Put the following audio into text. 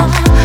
now